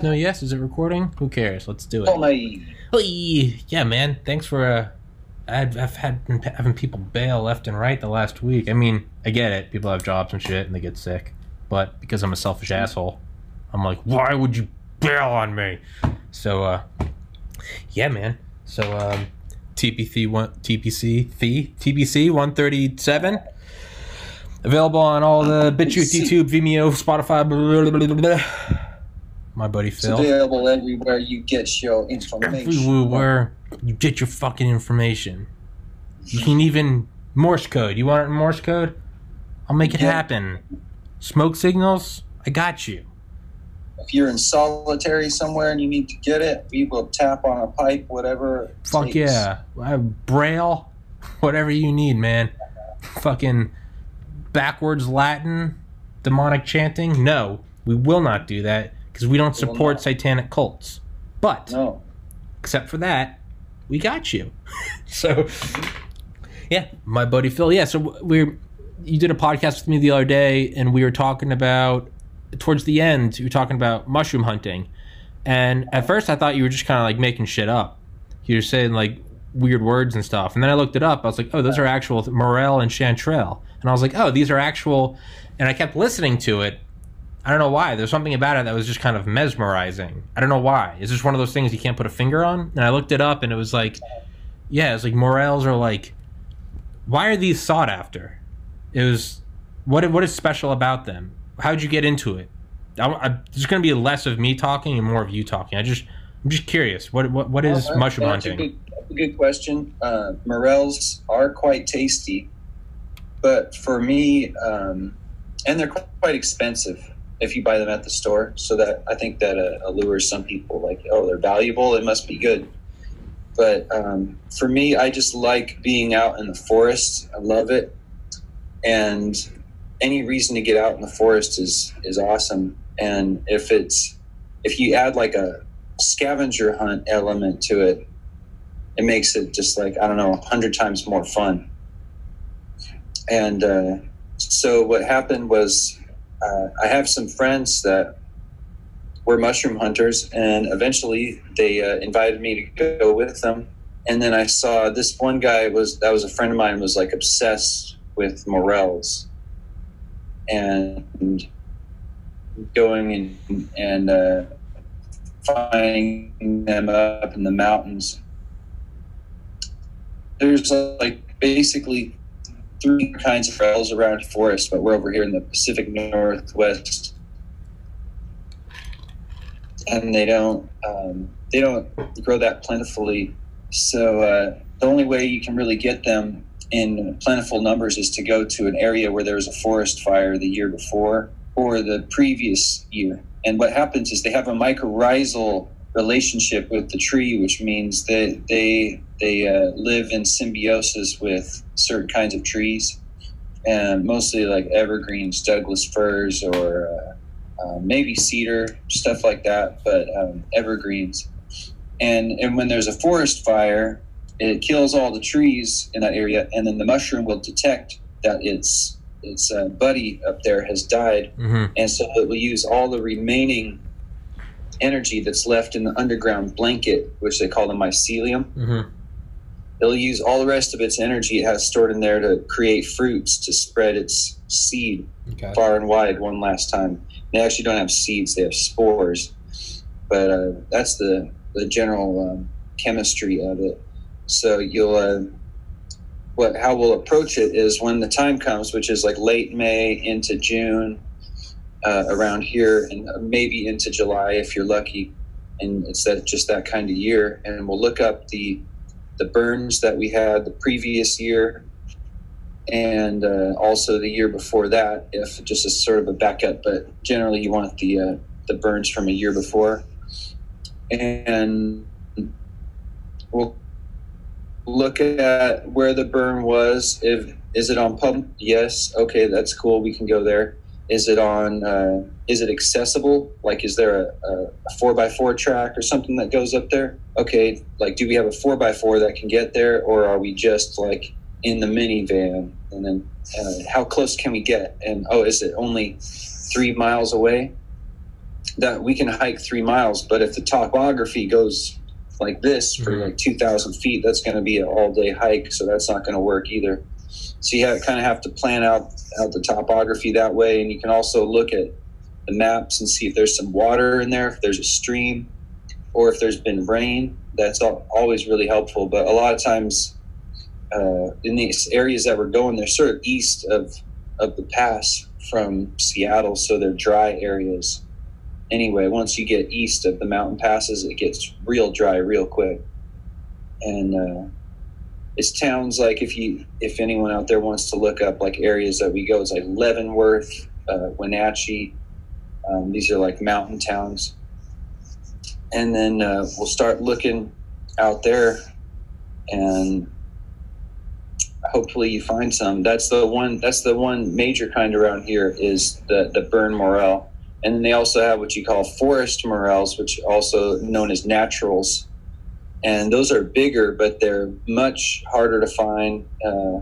No, yes. Is it recording? Who cares? Let's do it. my! Hey, yeah, man. Thanks for. Uh, I've, I've had been having people bail left and right the last week. I mean, I get it. People have jobs and shit, and they get sick. But because I'm a selfish asshole, I'm like, why would you bail on me? So, uh, yeah, man. So, um, TPC one TPC the TPC one thirty seven. Available on all the BitChute, YouTube, Vimeo, Spotify. Blah, blah, blah, blah. My buddy It's Phil. available everywhere you get your information. Everywhere you get your fucking information. You can even Morse code. You want it in Morse code? I'll make it Yeah. happen. Smoke signals? I got you. If you're in solitary somewhere and you need to get it, we will tap on a pipe, whatever. Fuck takes. yeah. I have Braille, whatever you need, man. Fucking backwards Latin, demonic chanting? No, we will not do that because we don't support satanic cults. But No. except for that, we got you. so, yeah, my buddy Phil. Yeah, so we're you did a podcast with me the other day, and we were talking about towards the end. You were talking about mushroom hunting, and at first I thought you were just kind of like making shit up. You were saying like weird words and stuff, and then I looked it up. I was like, oh, those are actual morel and chanterelle, and I was like, oh, these are actual. And I kept listening to it. I don't know why. There's something about it that was just kind of mesmerizing. I don't know why. It's just one of those things you can't put a finger on. And I looked it up, and it was like, yeah, it's like morels are like, why are these sought after? It was what what is special about them? How'd you get into it? I, I, there's going to be less of me talking and more of you talking. I just I'm just curious. What what what is Well, mushroom that's a hunting? good- that's a good question. Uh, morels are quite tasty, but for me, um, and they're quite expensive if you buy them at the store. So that I think that uh, allures some people. Like, oh, they're valuable; it must be good. But um, for me, I just like being out in the forest. I love it, and any reason to get out in the forest is is awesome. And if it's if you add like a scavenger hunt element to it, it makes it just like I don't know, a hundred times more fun. And uh, so what happened was, uh, I have some friends that were mushroom hunters, and eventually they uh, invited me to go with them. And then I saw this one guy was that was a friend of mine was like obsessed with morels, and going and and uh, finding them up in the mountains. There's like basically three kinds of morels around forest, but we're over here in the Pacific Northwest, and they don't um, they don't grow that plentifully. So uh, the only way you can really get them in plentiful numbers is to go to an area where there was a forest fire the year before or the previous year. And what happens is they have a mycorrhizal relationship with the tree, which means that they they uh, live in symbiosis with certain kinds of trees, and mostly like evergreens, Douglas firs, or uh, uh, maybe cedar, stuff like that. But um, evergreens, and and when there's a forest fire, it kills all the trees in that area, and then the mushroom will detect that its its uh, buddy up there has died, hmm and so it will use all the remaining energy that's left in the underground blanket, which they call the mycelium. hmm It'll use all the rest of its energy it has stored in there to create fruits to spread its seed Okay. far and wide one last time. They actually don't have seeds; they have spores. But uh, that's the the general um, chemistry of it. So you'll uh, what how we'll approach it is when the time comes, which is like late May into June, uh, around here, and maybe into July if you're lucky, and it's that just that kind of year. And we'll look up the the burns that we had the previous year and uh, also the year before that, if just as sort of a backup. But generally, you want the uh, the burns from a year before, and we'll look at where the burn was. If is it on pub? Yes. Okay, that's cool. We can go there. Is it on? Uh, is it accessible? Like, is there a, a, four by four track or something that goes up there? Okay, like, do we have a four by four that can get there, or are we just like in the minivan? And then, uh, how close can we get? And oh, is it only three miles away? that we can hike three miles. But if the topography goes like this for Mhm. like 2,000 feet, that's going to be an all day hike. So that's not going to work either. So you have, kind of have to plan out, out the topography that way. And you can also look at the maps and see if there's some water in there, if there's a stream, or if there's been rain. That's always really helpful. But a lot of times uh, in these areas that we're going, they're sort of east of, of the pass from Seattle. So they're dry areas anyway, once you get east of the mountain passes, it gets real dry real quick. And uh, it's towns like if you if anyone out there wants to look up like areas that we go, it's like Leavenworth, uh, Wenatchee. Um, these are like mountain towns. And then uh, we'll start looking out there, and hopefully you find some. That's the one. That's the one major kind around here is the the burn morel and then they also have what you call forest morels, which also known as naturals. And those are bigger, but they're much harder to find, uh,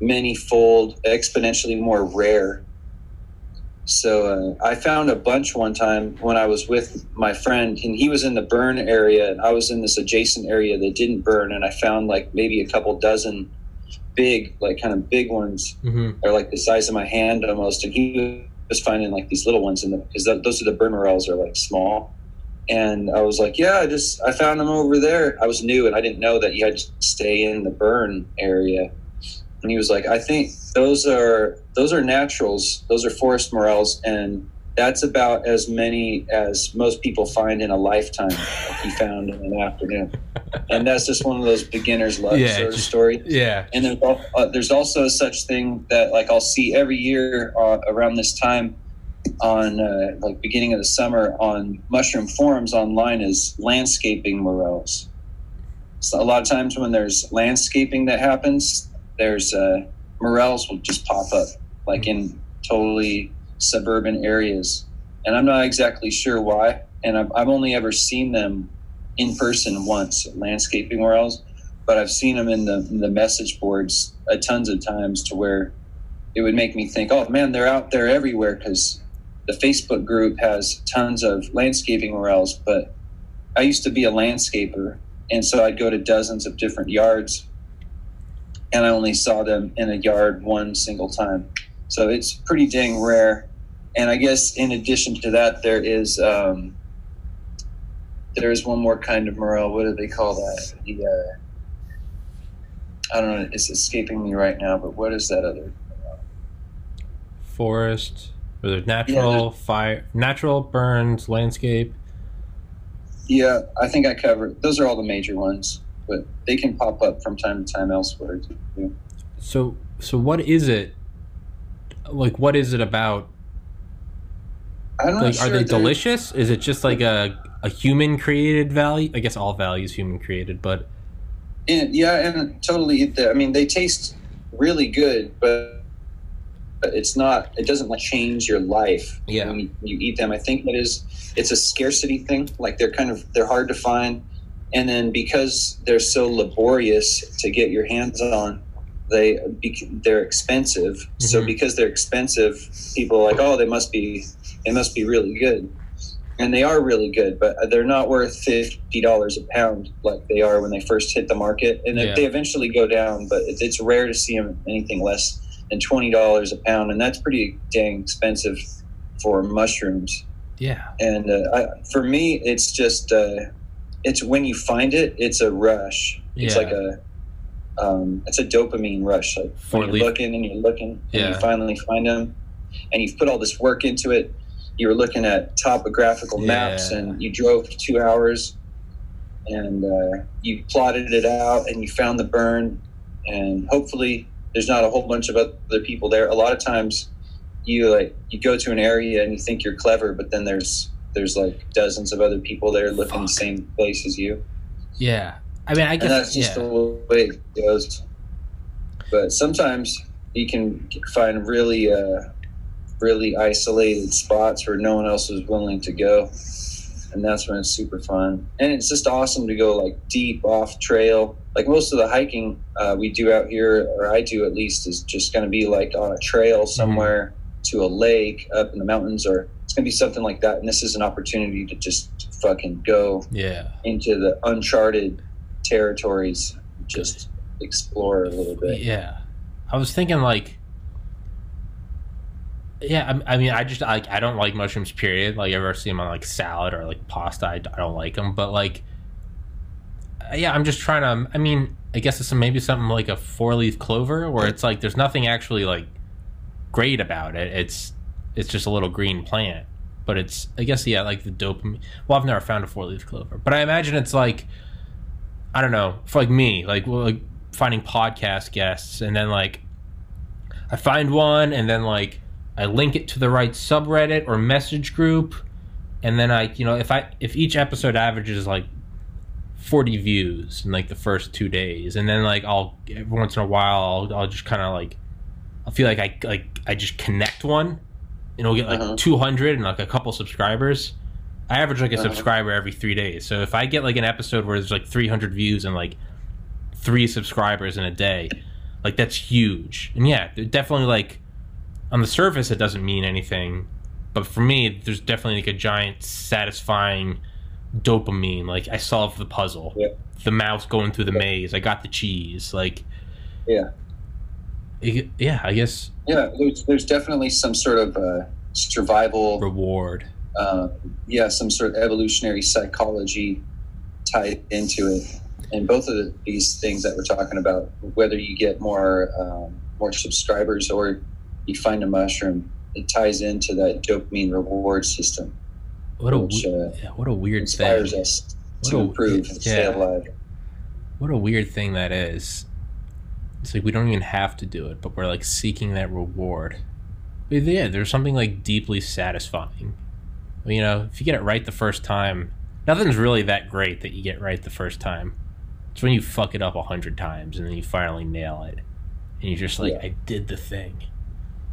many fold, exponentially more rare. So uh, I found a bunch one time when I was with my friend, and he was in the burn area, and I was in this adjacent area that didn't burn, and I found like maybe a couple dozen big, like kind of big ones, hmm they're like the size of my hand almost, and he was finding like these little ones in the because those are the burn morels are like small. And I was like, yeah, I just I found them over there. I was new and I didn't know that you had to stay in the burn area. And he was like, I think those are those are naturals. Those are forest morels, and that's about as many as most people find in a lifetime. Like he found in an afternoon, and that's just one of those beginner's luck Yeah, sort of stories. Yeah. And there's, uh, there's also a such thing that like I'll see every year uh, around this time on uh, like beginning of the summer on mushroom forums online is landscaping morels. So a lot of times when there's landscaping that happens, there's uh, morels will just pop up like in totally suburban areas, and I'm not exactly sure why. And I've, I've only ever seen them in person once, landscaping morels but I've seen them in the in the message boards a tons of times to where it would make me think, oh man, they're out there everywhere because the Facebook group has tons of landscaping morels. But I used to be a landscaper, and so I'd go to dozens of different yards, and I only saw them in a yard one single time. So it's pretty dang rare. And I guess in addition to that, there is um, there is one more kind of morel. What do they call that? The uh, I don't know. It's escaping me right now. But what is that other? Forest. Or there's natural fire, natural burns, landscape. Yeah, I think I covered. Those are all the major ones, but they can pop up from time to time elsewhere too. So, so what is it? Like, what is it about? I'm not Like, sure are they delicious? Is it just like a a human created value? I guess all value is human created, but And, yeah, and totally. I mean, they taste really good, but it's not. It doesn't change your life Yeah. when you, you eat them. I think that is. It's a scarcity thing. Like they're kind of they're hard to find, and then because they're so laborious to get your hands on, they they're expensive. So Mhm. because they're expensive, people are like, oh, they must be they must be really good. And they are really good, but they're not worth fifty dollars a pound like they are when they first hit the market. And Yeah. they eventually go down, but it's, it's rare to see them anything less than twenty dollars a pound, and that's pretty dang expensive for mushrooms. yeah, And uh, I, for me, it's just uh, it's when you find it, it's a rush. It's Yeah. like a um, it's a dopamine rush. Like Four when you're looking and you're looking, and Yeah. you finally find them, and you've put all this work into it. You were looking at topographical maps, Yeah. and you drove two hours, and uh, you plotted it out, and you found the burn, and hopefully there's not a whole bunch of other people there. A lot of times, you like you go to an area and you think you're clever, but then there's there's like dozens of other people there looking the same place as you yeah. I mean, I and guess that's just yeah. the way it goes. But sometimes you can find really, uh, really isolated spots where no one else is willing to go, and that's when it's super fun. And it's just awesome to go like deep off trail. Like most of the hiking uh, we do out here, or I do at least, is just going to be like on a trail somewhere to a lake up in the mountains, or it's gonna be something like that, and this is an opportunity to just fucking go Yeah. into the uncharted territories, just explore a little bit. Yeah. I was thinking like yeah, I, I mean, I just like I don't like mushrooms. Period. Like, I ever see them on like salad or like pasta, I, I don't like them. But like, yeah, I'm just trying to. I mean, I guess it's maybe something like a four leaf clover, where it's like there's nothing actually like great about it. It's it's just a little green plant, but it's I guess yeah, like the dopamine. Well, I've never found a four leaf clover, but I imagine it's like I don't know for like me, like well, like finding podcast guests, and then like I find one, and then like I link it to the right subreddit or message group, and then I, you know, if I if each episode averages like forty views in like the first two days, and then like I'll every once in a while I'll, I'll just kind of like I feel like I like I just connect one, and it'll get like Uh-huh. two hundred and like a couple subscribers. I average like a Uh-huh. subscriber every three days. So if I get like an episode where there's like three hundred views and like three subscribers in a day, like that's huge. And yeah, definitely like on the surface it doesn't mean anything, but for me there's definitely like a giant satisfying dopamine. Like I solved the puzzle. Yeah. The mouse going through the maze. I got the cheese. Like Yeah. it- yeah, I guess Yeah, there's, there's definitely some sort of uh, survival, reward. uh, yeah, some sort of evolutionary psychology tied into it. And both of the, these things that we're talking about, whether you get more um, more subscribers or you find a mushroom, it ties into that dopamine reward system, What a which uh, yeah, what a weird inspires thing. us What to a- improve and stay alive. What a weird thing that is. It's like we don't even have to do it, but we're like seeking that reward. But yeah, there's something like deeply satisfying. You know, if you get it right the first time, nothing's really that great that you get right the first time. It's when you fuck it up a hundred times and then you finally nail it, and you're just like, Yeah. I did the thing.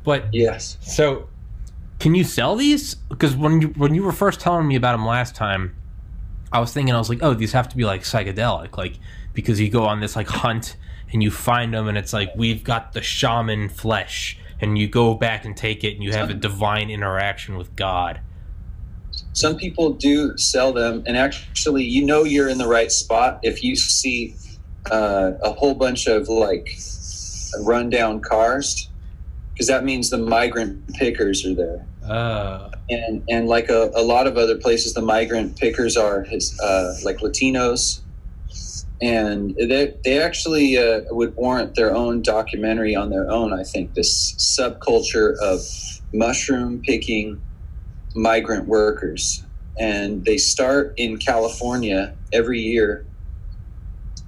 But Yes. so, can you sell these? Because when you when you were first telling me about them last time, I was thinking I was like, oh, these have to be like psychedelic, like because you go on this like hunt and you find them, and it's like we've got the shaman flesh, and you go back and take it, and you have a divine interaction with God. some people do sell them and actually you know you're in the right spot if you see uh, a whole bunch of like rundown cars because that means the migrant pickers are there Uh, and and like a, a lot of other places the migrant pickers are his uh, like latinos. And they, they actually uh, would warrant their own documentary on their own i think this subculture of mushroom picking migrant workers. And they start in california every year.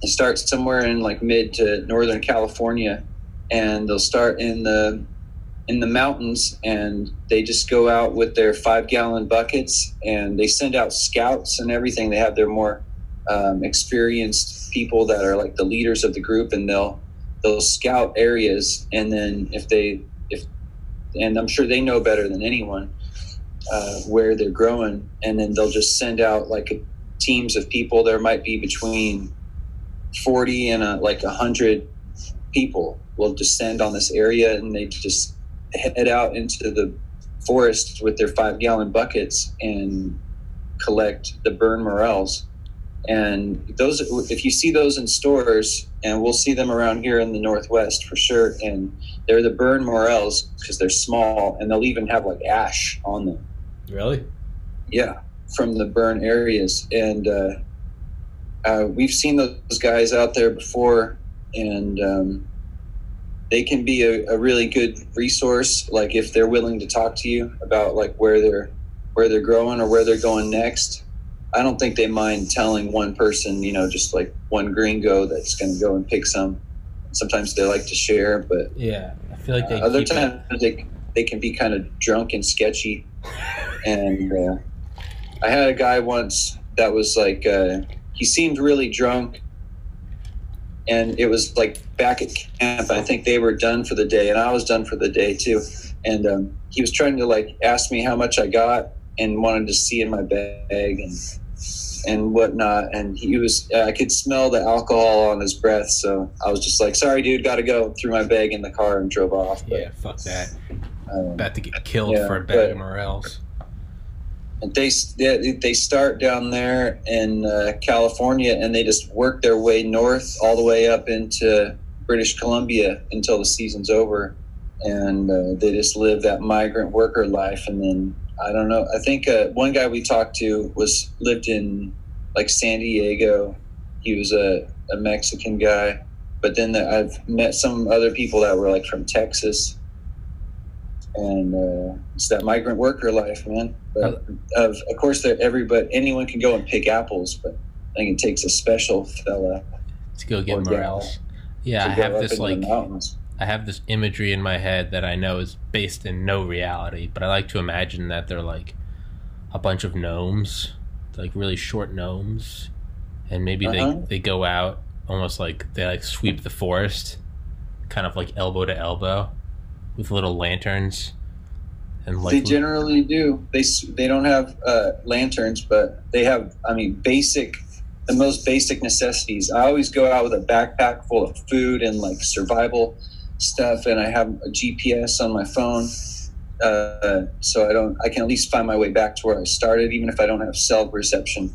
They start somewhere in like mid to northern california. And they'll start in the in the mountains and they just go out with their five gallon buckets and they send out scouts and everything. They have their more um, experienced people that are like the leaders of the group and they'll they'll scout areas and then if they if and i'm sure they know better than anyone uh, where they're growing and then they'll just send out like teams of people. There might be between 40 and uh like 100 people will descend on this area and they just head out into the forest with their five gallon buckets and collect the burn morels. And those if you see those in stores and we'll see them around here in the northwest for sure and they're the burn morels because they're small and they'll even have like ash on them. Really? yeah from the burn areas. And uh, uh, we've seen those guys out there before and um, they can be a, a really good resource like if they're willing to talk to you about like where they're where they're growing or where they're going next. I don't think they mind telling one person you know just like one gringo that's going to go and pick some. Sometimes they like to share but Yeah, I feel like they other keep it- times they, they can be kind of drunk and sketchy. And uh, i had a guy once that was like uh, he seemed really drunk and it was like back at camp i think they were done for the day and i was done for the day too and um, he was trying to like ask me how much i got and wanted to see in my bag and and whatnot and he was i could smell the alcohol on his breath so i was just like sorry dude gotta go threw my bag in the car and drove off but, Yeah, fuck that. um, About to get killed Yeah, for a bag but- of morels. They they they start down there in uh, California, and they just work their way north all the way up into British Columbia until the season's over, and uh, they just live that migrant worker life. And then I don't know. I think uh, one guy we talked to was lived in like San Diego. He was a, a Mexican guy, but then the, I've met some other people that were like from Texas, and uh, it's that migrant worker life, man. But of of course, there everybody anyone can go and pick apples, but I think it takes a special fella to go get Or morels. Yeah, I have this like. I have this imagery in my head that I know is based in no reality, but I like to imagine that they're like a bunch of gnomes, like really short gnomes, and maybe Uh-huh. they they go out almost like they like sweep the forest, kind of like elbow to elbow, with little lanterns, and like they generally do. They they don't have uh, lanterns, but they have. I mean, basic, the most basic necessities. I always go out with a backpack full of food and like survival stuff, and I have a GPS on my phone, uh, so I don't. I can at least find my way back to where I started, even if I don't have cell reception.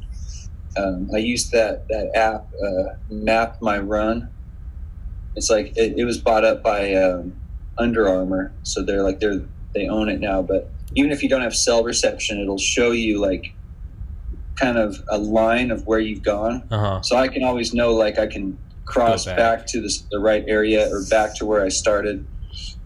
Um, I used that that app, uh, Map My Run. It's like it, it was bought up by um, Under Armour, so they're like they're they own it now. But even if you don't have cell reception, it'll show you like kind of a line of where you've gone. uh huh, So I can always know like I can cross back. back. to the, the right area or back to where I started.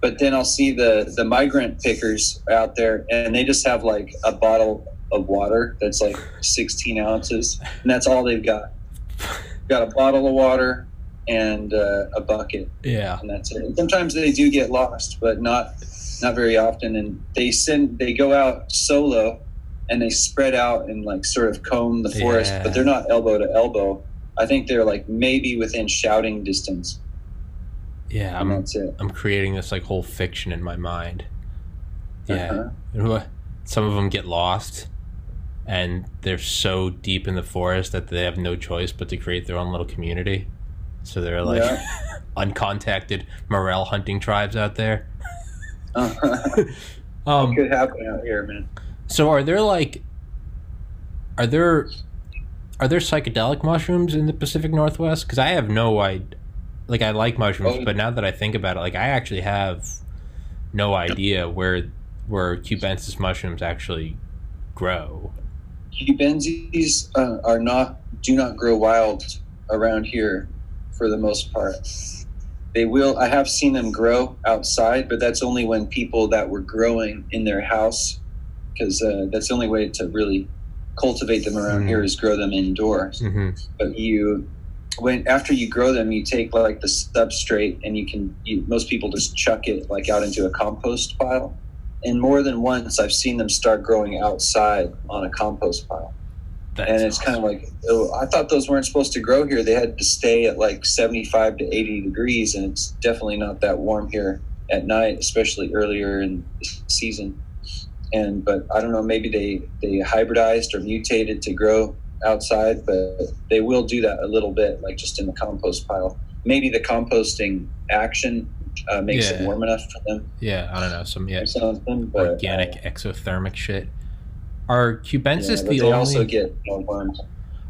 But then I'll see the the migrant pickers out there, and they just have like a bottle of water that's like 16 ounces, and that's all they've got. Got a bottle of water and uh, a bucket yeah, and that's it. And sometimes they do get lost, but not not very often. And they send they go out solo, and they spread out and like sort of comb the forest, Yeah. but they're not elbow to elbow. I think they're like maybe within shouting distance, yeah. and I'm that's it. I'm creating this like whole fiction in my mind. Yeah. Uh-huh. Some of them get lost, and they're so deep in the forest that they have no choice but to create their own little community. So they're like Yeah. uncontacted morel hunting tribes out there. Uh-huh. Um, Could happen out here, man. so are there like, are there, are there psychedelic mushrooms in the Pacific Northwest? Because I have no idea. Like I like mushrooms, Oh. but now that I think about it, like I actually have no idea where where cubensis mushrooms actually grow. Cubensis uh, are not do not grow wild around here for the most part. They will. I have seen them grow outside, but that's only when people that were growing in their house, because uh, that's the only way to really cultivate them around Mhm. here is grow them indoors. hmm But you, when after you grow them, you take like the substrate and you can. You, most people just chuck it like out into a compost pile. And more than once, I've seen them start growing outside on a compost pile That's and it's kind of like oh, I thought those weren't supposed to grow here. They had to stay at like 75 to 80 degrees, and it's definitely not that warm here at night, especially earlier in the season. And but I don't know, maybe they they hybridized or mutated to grow outside, but they will do that a little bit, like just in the compost pile. Maybe the composting action uh, makes it warm enough for them yeah, I don't know some yeah or something. But, organic uh, exothermic shit. Are cubensis but the they only also get you know, worms.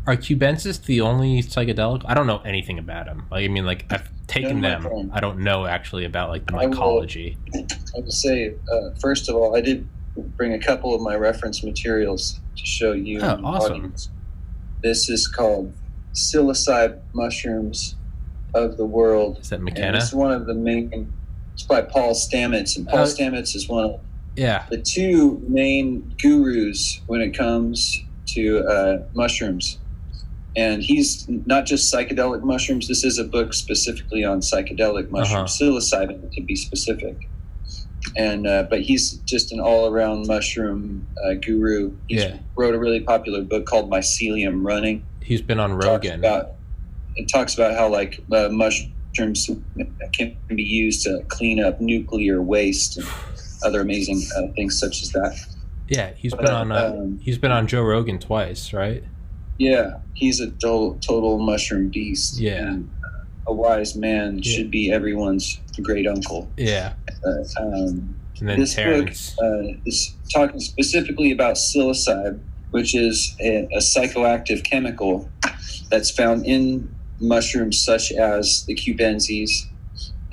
are cubensis the only psychedelic? I don't know anything about them. Like I mean, like I've taken them. friend. I don't know actually about like the I will- mycology. I would say, uh, first of all, I did bring a couple of my reference materials to show you. Oh, awesome. audience. This is called psilocybin mushrooms of the world. Is that And McKenna? it's one of the main. It's by Paul Stamets, and Paul Oh. Stamets is one of Yeah. the two main gurus when it comes to uh, mushrooms. And he's not just psychedelic mushrooms. This is a book specifically on psychedelic mushrooms, psilocybin to be specific. And uh, but he's just an all-around mushroom uh, guru. He Yeah. wrote a really popular book called Mycelium Running. He's been on Rogan. about it talks about how like uh, mushrooms can be used to clean up nuclear waste and other amazing uh, things such as that. Yeah, he's been on. Uh, um, he's been on Joe Rogan twice, right? Yeah, he's a total, total mushroom beast. Yeah. and a wise man Yeah. should be everyone's great uncle. Yeah. Uh, um, And then this Terence. book uh, is talking specifically about psilocybin, which is a, a psychoactive chemical that's found in mushrooms such as the cubensis,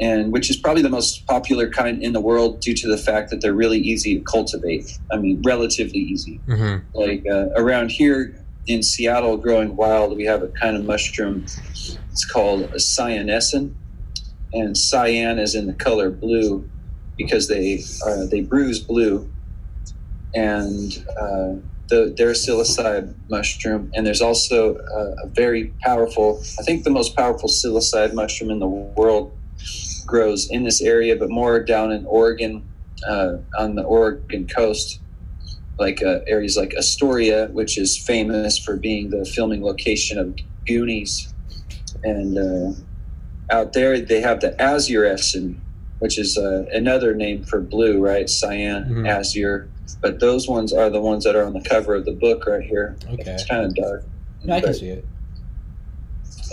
and which is probably the most popular kind in the world due to the fact that they're really easy to cultivate. I mean, relatively easy. hmm Like uh, around here in Seattle, growing wild, we have a kind of mushroom. It's called a cyanescent, and cyan is in the color blue because they uh, they bruise blue, and uh, the, they're psilocybe mushroom. And there's also uh, a very powerful, I think the most powerful psilocybe mushroom in the world grows in this area, but more down in Oregon, uh, on the Oregon coast like uh, areas like Astoria, which is famous for being the filming location of Goonies, and uh, out there they have the azurescent, which is uh, another name for blue, right? Cyan, Mhm. azure. But those ones are the ones that are on the cover of the book right here. Okay. It's kind of dark. No, I can see it.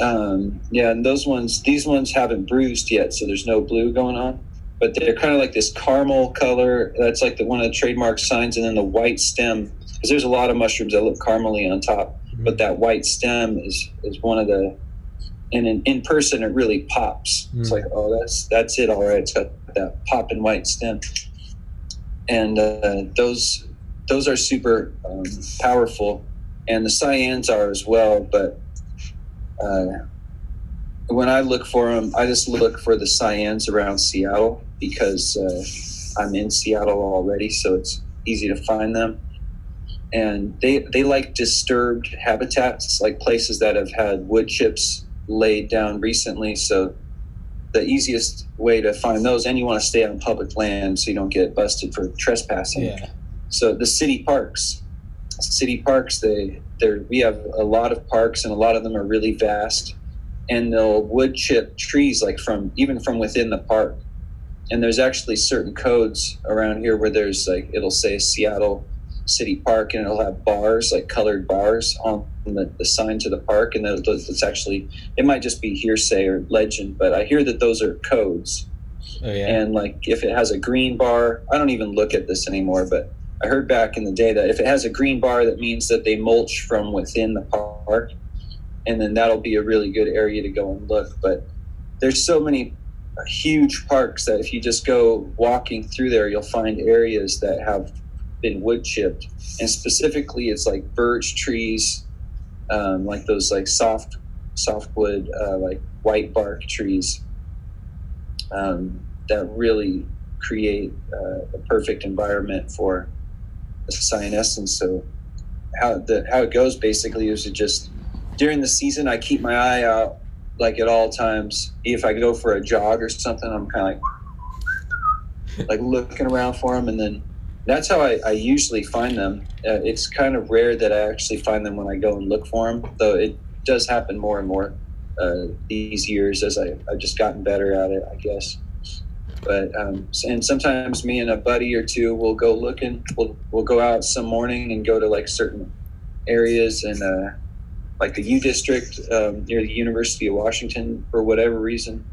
Um, yeah, and those ones, these ones haven't bruised yet, so there's no blue going on. But they're kind of like this caramel color. That's like the one of the trademark signs, and then the white stem. Because there's a lot of mushrooms that look caramely on top, but that white stem is is one of the. And in, in person, it really pops. It's Mm. like, oh, that's that's it. All right, it's got that popping white stem, and uh, those those are super um, powerful, and the cyans are as well. But uh, when I look for them, I just look for the cyans around Seattle because uh, I'm in Seattle already, so it's easy to find them. And they they like disturbed habitats, like places that have had wood chips laid down recently. So the easiest way to find those, and you want to stay on public land so you don't get busted for trespassing. Yeah. So the city parks, city parks, they they we have a lot of parks, and a lot of them are really vast, and they'll wood chip trees like from even from within the park. And there's actually certain codes around here where there's like it'll say Seattle City Park, and it'll have bars like colored bars on the, the sign to the park, and that it's actually it might just be hearsay or legend, but I hear that those are codes Oh yeah. and like if it has a green bar i don't even look at this anymore but i heard back in the day that if it has a green bar that means that they mulch from within the park and then that'll be a really good area to go and look. But there's so many huge parks that if you just go walking through there you'll find areas that have been wood chipped. And specifically it's like birch trees um, like those like soft softwood uh, like white bark trees um, that really create uh, a perfect environment for a and So how the how it goes basically is to just during the season I keep my eye out like at all times. If I go for a jog or something, I'm kind of like like looking around for them, and then that's how I, I usually find them. Uh, it's kind of rare that I actually find them when I go and look for them, though it does happen more and more uh, these years as I, I've just gotten better at it, I guess. But um, and sometimes me and a buddy or two will go looking. We'll we'll go out some morning and go to like certain areas and uh, like the U District um, near the University of Washington for whatever reason.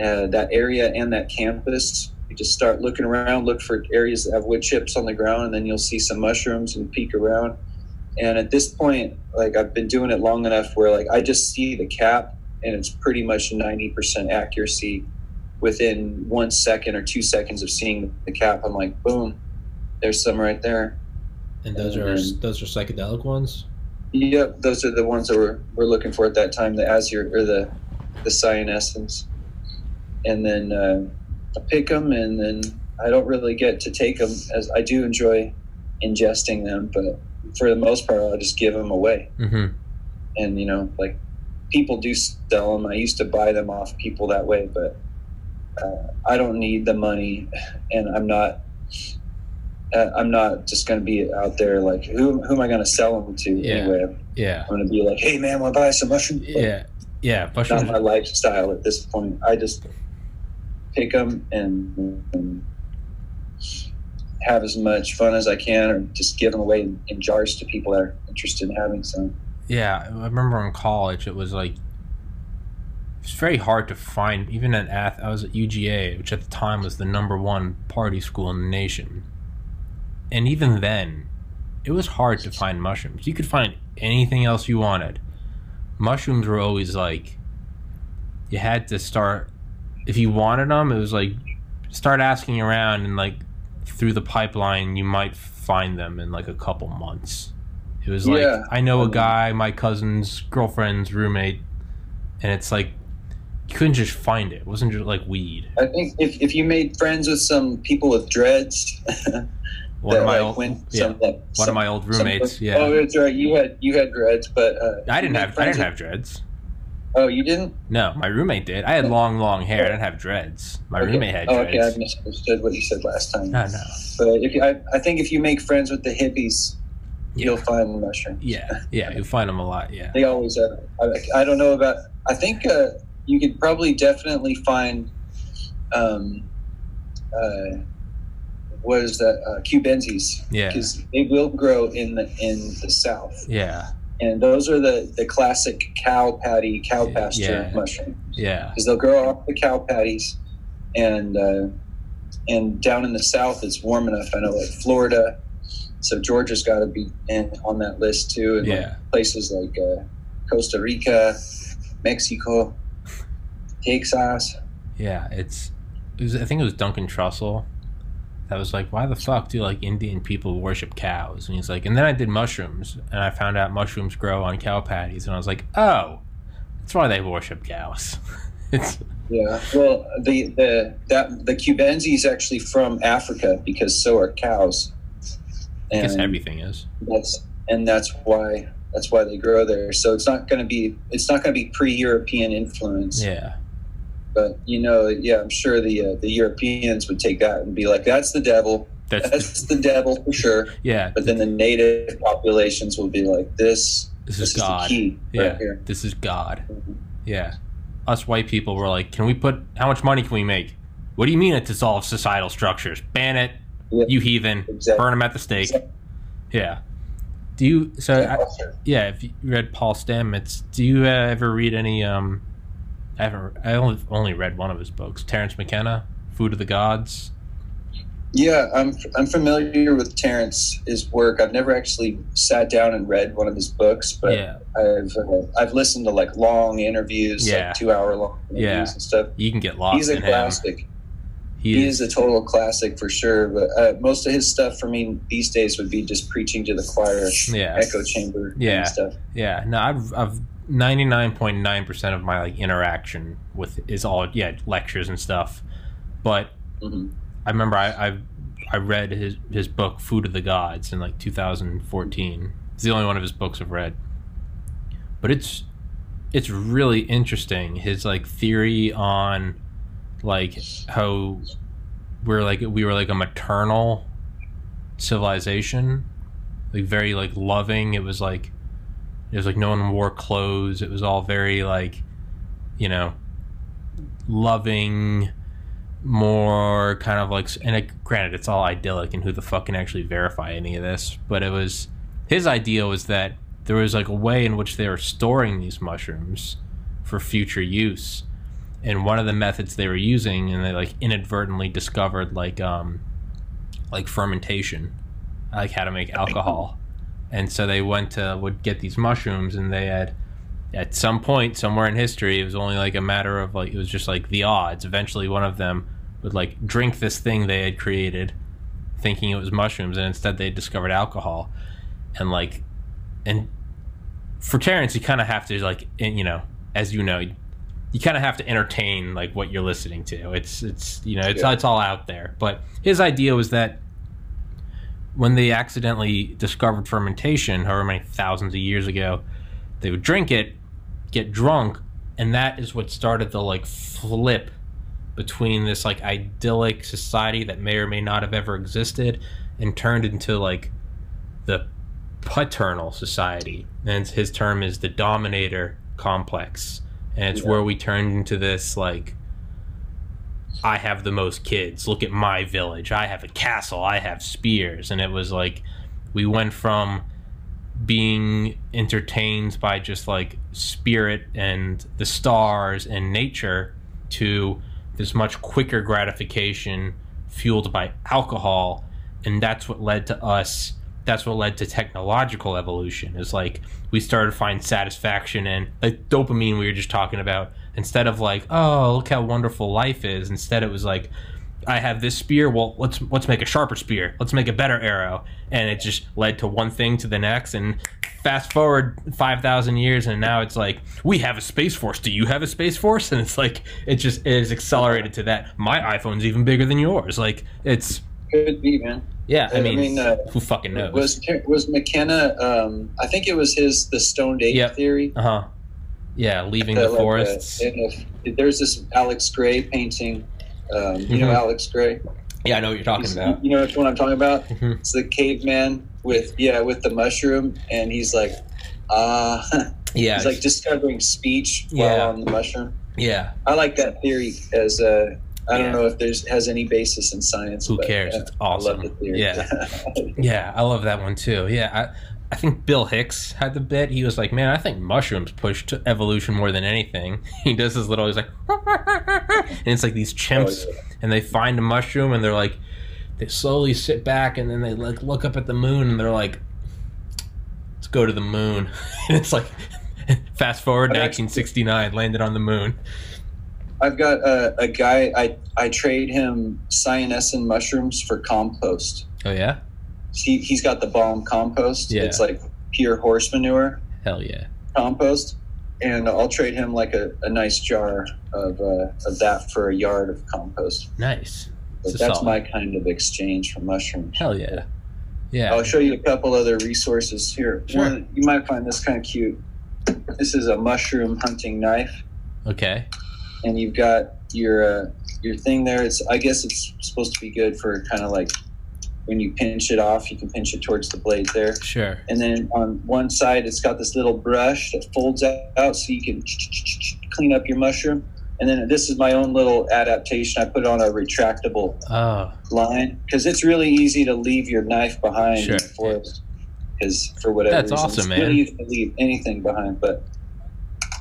Uh, that area and that campus, you just start looking around, look for areas that have wood chips on the ground, and then you'll see some mushrooms and peek around. And at this point, like I've been doing it long enough where like I just see the cap and it's pretty much 90% accuracy within one second or two seconds of seeing the cap. I'm like, boom, there's some right there. And those are and- those are psychedelic ones. Yep, those are the ones that we're, we're looking for at that time, the azure or the, the cyanescens. And then uh, I pick them and then I don't really get to take them as I do enjoy ingesting them, but for the most part, I'll just give them away. Mm-hmm. and you know like people do sell them i used to buy them off people that way but uh, i don't need the money and i'm not uh, i'm not just going to be out there like who, who am i going to sell them to Yeah. anyway Yeah. i'm going to be like hey man want to buy some mushrooms Yeah. Yeah. not Mushrooms. my lifestyle at this point i just pick them and, and have as much fun as i can or just give them away in, in jars to people that are interested in having some Yeah, I remember in college it was like it's very hard to find. Even at Ath, I was at UGA, which at the time was the number one party school in the nation, and even then, it was hard to find mushrooms. You could find anything else you wanted. Mushrooms were always like you had to start if you wanted them. It was like start asking around and like through the pipeline, you might find them in like a couple months. It was like Yeah. I know a guy, my cousin's girlfriend's roommate, and it's like you couldn't just find it. It wasn't just like weed. I think if, if you made friends with some people with dreads, One that of my like old, yeah, some, that, one some, of my old some- roommates. Oh, Yeah, that's right. You had you had dreads, but uh, I didn't have I didn't have dreads. Oh, you didn't. No, my roommate did. I had long, long hair. I didn't have dreads. My Okay. roommate had Oh, okay. I misunderstood what you said last time. No, no. But if you, I, I think if you make friends with the hippies, Yeah. you'll find mushrooms. Yeah, yeah, you'll find them a lot. Yeah, They always are. I, I don't know about. I think uh, you could probably definitely find. Um, uh, what is that? Uh, cubensis. yeah, Because they will grow in the in the south, yeah, and those are the the classic cow patty, cow pasture Yeah. mushrooms. yeah, Because they'll grow off the cow patties, and uh, and down in the south it's warm enough. I know, like Florida. So Georgia's got to be in on that list too, and like, yeah. places like uh, Costa Rica, Mexico, Yeah, it's. It was, I think it was Duncan Trussell that was like, "Why the fuck do like Indian people worship cows?" And he's like, and then I did mushrooms, and I found out mushrooms grow on cow patties, and I was like, "Oh, that's why they worship cows." it's Yeah. Well, the the that the Cubensi is actually from Africa because so are cows. I guess And everything is. That's and that's why that's why they grow there. So it's not going to be it's not going to be pre-European influence. Yeah, But you know, yeah, I'm sure the uh, the Europeans would take that and be like, "That's the devil. that's That's the devil for sure." yeah. But then the native populations will be like, "This This this is God. the key Yeah, right here." this is God. Mhm. Yeah. Us white people were like, can we put, how much money can we make? What do you mean it dissolves societal structures? Ban it, Yeah. you heathen. Exactly. Burn them at the stake. Yeah. Do you, so, I, Yeah. yeah, if you read Paul Stamets, do you uh, ever read any, um, I haven't, I only, only read one of his books, Terence McKenna, Food of the Gods. Yeah, I'm I'm familiar with Terence his work. I've never actually sat down and read one of his books, but yeah. I've uh, I've listened to like long interviews, Yeah. like two hour long interviews Yeah. and stuff. You can get lost He's a in him. classic. He, He is, is a total classic for sure. But uh, most of his stuff for me these days would be just preaching to the choir, yeah. echo chamber, Yeah. stuff. Yeah, no, I've I've ninety nine point nine percent of my like interaction with is all yeah lectures and stuff, but hmm I remember I I, I read his his book Food of the Gods in like two thousand fourteen. It's the only one of his books I've read, but it's it's really interesting his like theory on like how we're like we were like a maternal civilization. Like very like loving. It was like it was like no one wore clothes. It was all very like you know loving more kind of like and it, granted it's all idyllic and who the fuck can actually verify any of this but it was his idea was that there was like a way in which they were storing these mushrooms for future use. And one of the methods they were using and they like inadvertently discovered like um like fermentation like how to make alcohol and so they went to would get these mushrooms and they had at some point somewhere in history it was only like a matter of like it was just like the odds. Eventually one of them would like drink this thing they had created thinking it was mushrooms and instead they discovered alcohol. And like and for terence you kind of have to like and, you know as you know you kind of have to entertain like what you're listening to. It's it's you know it's, Yeah. it's all out there. But his idea was that when they accidentally discovered fermentation however many thousands of years ago they would drink it get drunk and that is what started the like flip between this like idyllic society that may or may not have ever existed and turned into like the paternal society and his term is the dominator complex and it's Yeah. where we turned into this like I have the most kids. Look at my village. I have a castle. I have spears. And it was like we went from being entertained by just like spirit and the stars and nature to this much quicker gratification fueled by alcohol and that's what led to us that's what led to technological evolution is like we started to find satisfaction in like dopamine we were just talking about instead of like oh look how wonderful life is instead it was like I have this spear. Well, let's let's make a sharper spear. Let's make a better arrow, and it just led to one thing to the next. And fast forward five thousand years, and now it's like we have a space force. Do you have a space force? And it's like it just it is accelerated to that. My iPhone's even bigger than yours. Like it's Could be, man. yeah. I I mean, mean, uh, who fucking knows? Was was McKenna? Um, I think it was his the stoned ape Yep. theory. uh huh. Yeah, leaving Uh, the like, uh, forests. if, there's this Alex Grey painting. Um, you know Mhm. Alex Grey. yeah, I know what you're talking He's- about. You know which one I'm talking about? Mhm. It's the caveman with yeah with the mushroom, and he's like, ah, Yeah, he's like discovering speech Yeah. while on the mushroom. yeah. I like that theory as uh, I don't Yeah. know if there's has any basis in science. Who but, cares? yeah, It's I love awesome. the theory. Yeah. Yeah, I love that one too. Yeah, I, I think Bill Hicks had the bit. He was like, "Man, I think mushrooms pushed evolution more than anything." He does his little. He's like, and it's like these chimps, Oh, yeah. and they find a mushroom, and they're like, they slowly sit back, and then they like look up at the moon, and they're like, "Let's go to the moon." and it's like, fast forward, I've 1969, landed on the moon. I've got a, a guy. I I trade him cyanescens mushrooms for compost. Oh yeah, He he's got the bomb compost. Yeah. It's like pure horse manure hell yeah, compost, and I'll trade him like a, a nice jar of uh, of that for a yard of compost. nice. That's solid. my kind of exchange for mushrooms. Hell yeah, yeah. I'll show you a couple other resources here. Sure. One, you might find this kind of cute. This is a mushroom hunting knife, Okay, and you've got your uh, your thing there. It's I guess it's supposed to be good for kind of like when you pinch it off, you can pinch it towards the blade there. sure. And then on one side, it's got this little brush that folds out so you can clean up your mushroom. And then this is my own little adaptation. I put on a retractable Oh, line because it's really easy to leave your knife behind Sure. forest. Because for whatever That's reason, awesome, it's man. really easy to leave anything behind. But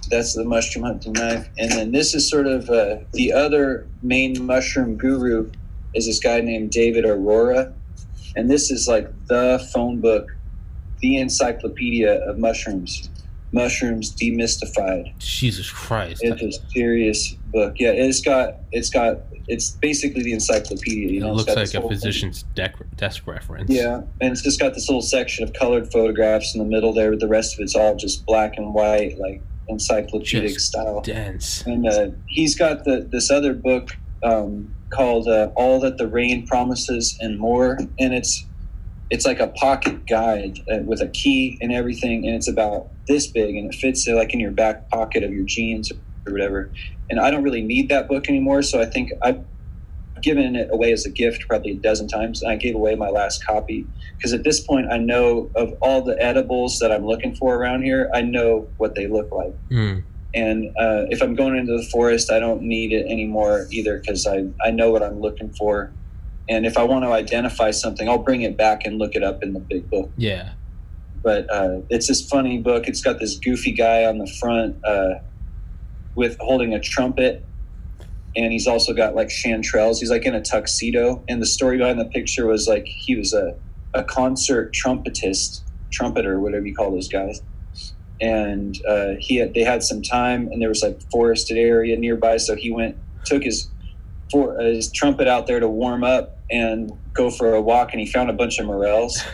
that's the mushroom hunting knife. And then this is sort of uh, the other main mushroom guru is this guy named David Arora, and this is like the phone book, the encyclopedia of mushrooms. Mushrooms demystified. Jesus Christ. It's a serious book. Yeah, it's got it's got it's basically the encyclopedia. You It know, It's looks like a physician's deck, desk reference. Yeah, and it's just got this little section of colored photographs in the middle there. The rest of it's all just black and white, like encyclopedic Just style. Dense. And uh, he's got the this other book um, called uh, "All That the Rain Promises and More," and it's it's like a pocket guide uh, with a key and everything, and it's about this big, and it fits uh, like in your back pocket of your jeans or whatever. And I don't really need that book anymore, so I think I've given it away as a gift probably a dozen times. I gave away my last copy because at this point I know of all the edibles that I'm looking for around here. I know what they look like Hmm. And uh, if I'm going into the forest, I don't need it anymore either because I, I know what I'm looking for. And if I want to identify something, I'll bring it back and look it up in the big book. Yeah. But uh, it's this funny book. It's got this goofy guy on the front uh, with holding a trumpet, and he's also got like chanterelles. He's like in a tuxedo, and the story behind the picture was like he was a, a concert trumpetist, trumpeter, whatever you call those guys and uh, he had they had some time and there was like forested area nearby so he went took his for uh, his trumpet out there to warm up and go for a walk and he found a bunch of morels.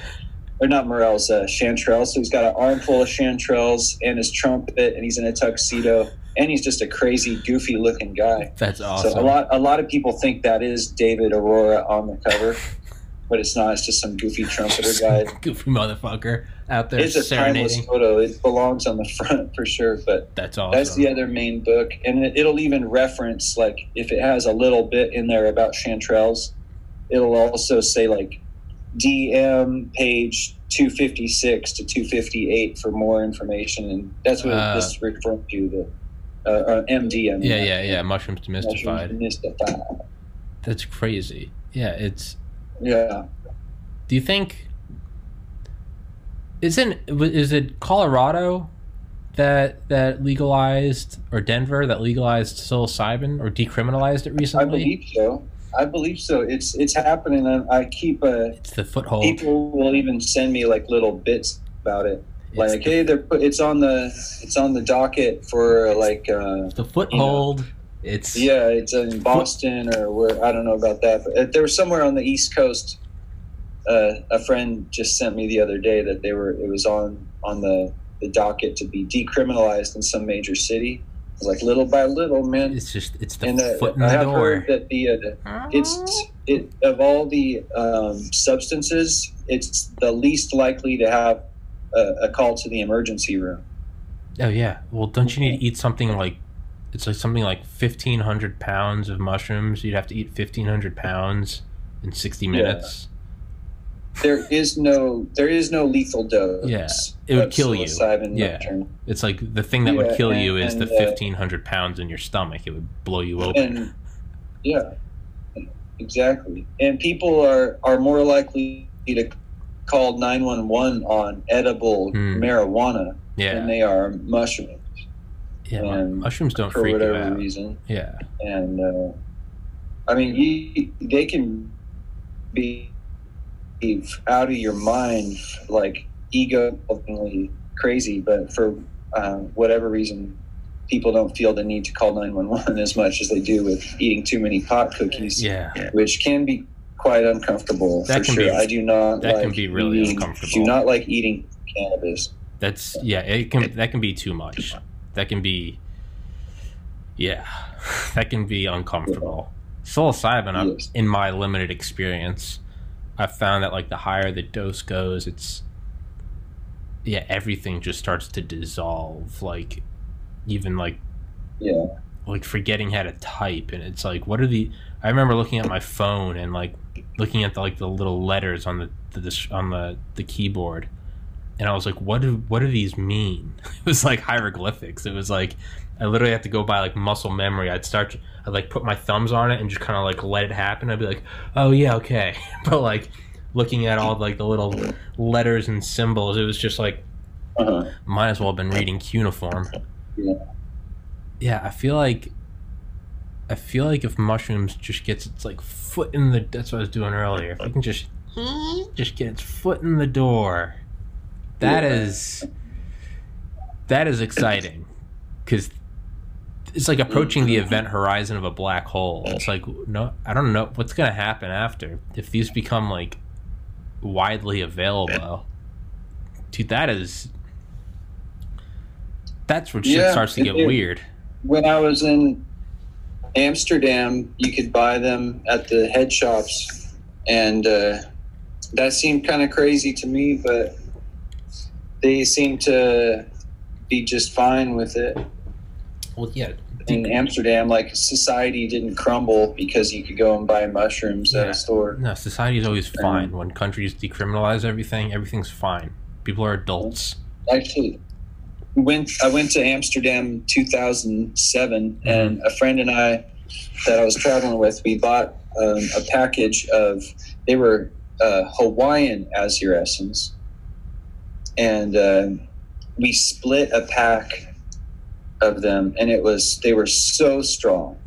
Or not morels uh, chanterelles. So he's got an armful of chanterelles and his trumpet and he's in a tuxedo and he's just a crazy goofy looking guy. That's awesome. so a lot a lot of people think that is David Arora on the cover but it's not. It's just some goofy trumpeter guy. Goofy motherfucker out there it's a timeless photo. It belongs on the front for sure. But That's awesome. that's the other main book, and it, it'll even reference like if it has a little bit in there about chanterelles, it'll also say like DM page two fifty six to two fifty eight for more information, and that's what Uh, this is referring to the uh, uh, MD. I mean, yeah, yeah, yeah. Mushrooms demystified. Demystified. That's crazy. Yeah, it's. Yeah. Do you think? Isn't is it Colorado that that legalized or Denver that legalized psilocybin or decriminalized it recently? I believe so. I believe so. It's it's happening. and I keep a. it's the foothold. People will even send me like little bits about it. It's Like, the, hey, they're put, it's on the it's on the docket for like uh, the foothold. It's yeah, it's in Boston or where I don't know about that, but uh, there was somewhere on the East Coast. Uh, a friend just sent me the other day that they were it was on on the the docket to be decriminalized in some major city. Like little by little, man. it's just it's the And uh, foot in I the have door. heard that the uh, it's it of all the um, substances, it's the least likely to have a, a call to the emergency room. Oh yeah. Well, don't you need to eat something like it's like something like fifteen hundred pounds of mushrooms? You'd have to eat fifteen hundred pounds in sixty minutes. There is no there is no lethal dose. Yeah, it would kill you. Yeah. mushroom. It's like the thing that would Yeah, kill you and- is the and, uh, fifteen hundred pounds in your stomach. It would blow you open. And yeah, exactly. And people are are more likely to call nine one one on edible Hmm. marijuana than yeah, they are mushrooms yeah. mushrooms don't for freak you whatever reason. Yeah, and uh, I mean, you, they can be out of your mind, like ego crazy, but for uh, whatever reason, people don't feel the need to call nine one one as much as they do with eating too many pot cookies, yeah. which can be quite uncomfortable That for can sure. be- I do not that like can be really eating- uncomfortable. Do not like eating cannabis. That's yeah. It can that can be too much. That can be yeah. That can be uncomfortable. Psilocybin, Yes. in my limited experience, I've found that like the higher the dose goes, it's yeah, everything just starts to dissolve. Like even like Yeah, like forgetting how to type and it's like what are the i remember looking at my phone and like looking at the, like the little letters on the, the on the the keyboard and i was like what do what do these mean? It was like hieroglyphics. It was like i literally had to go by like muscle memory. I'd start i'd like put my thumbs on it and just kind of like let it happen i'd be like oh yeah okay but like looking at all like the little letters and symbols it was just like uh-huh. might as well have been reading cuneiform. Yeah. Yeah, I feel like I feel like if mushrooms just gets its like foot in the that's what I was doing earlier. If it can just just get its foot in the door, that Yeah. is that is exciting because it's like approaching the event horizon of a black hole. It's like no, I don't know what's gonna happen after if these become like widely available. Dude, that is that's where shit Yeah, starts to get it- weird. when I was in Amsterdam, you could buy them at the head shops, and uh, that seemed kind of crazy to me, but they seemed to be just fine with it. Well, yeah, In Amsterdam, like society didn't crumble because you could go and buy mushrooms at a store. no, society's always fine when countries decriminalize everything. Everything's fine. People are adults. actually went I went to Amsterdam 2007 and a friend and I that I was traveling with we bought um, a package of they were uh, Hawaiian Azurescens and uh, we split a pack of them and it was they were so strong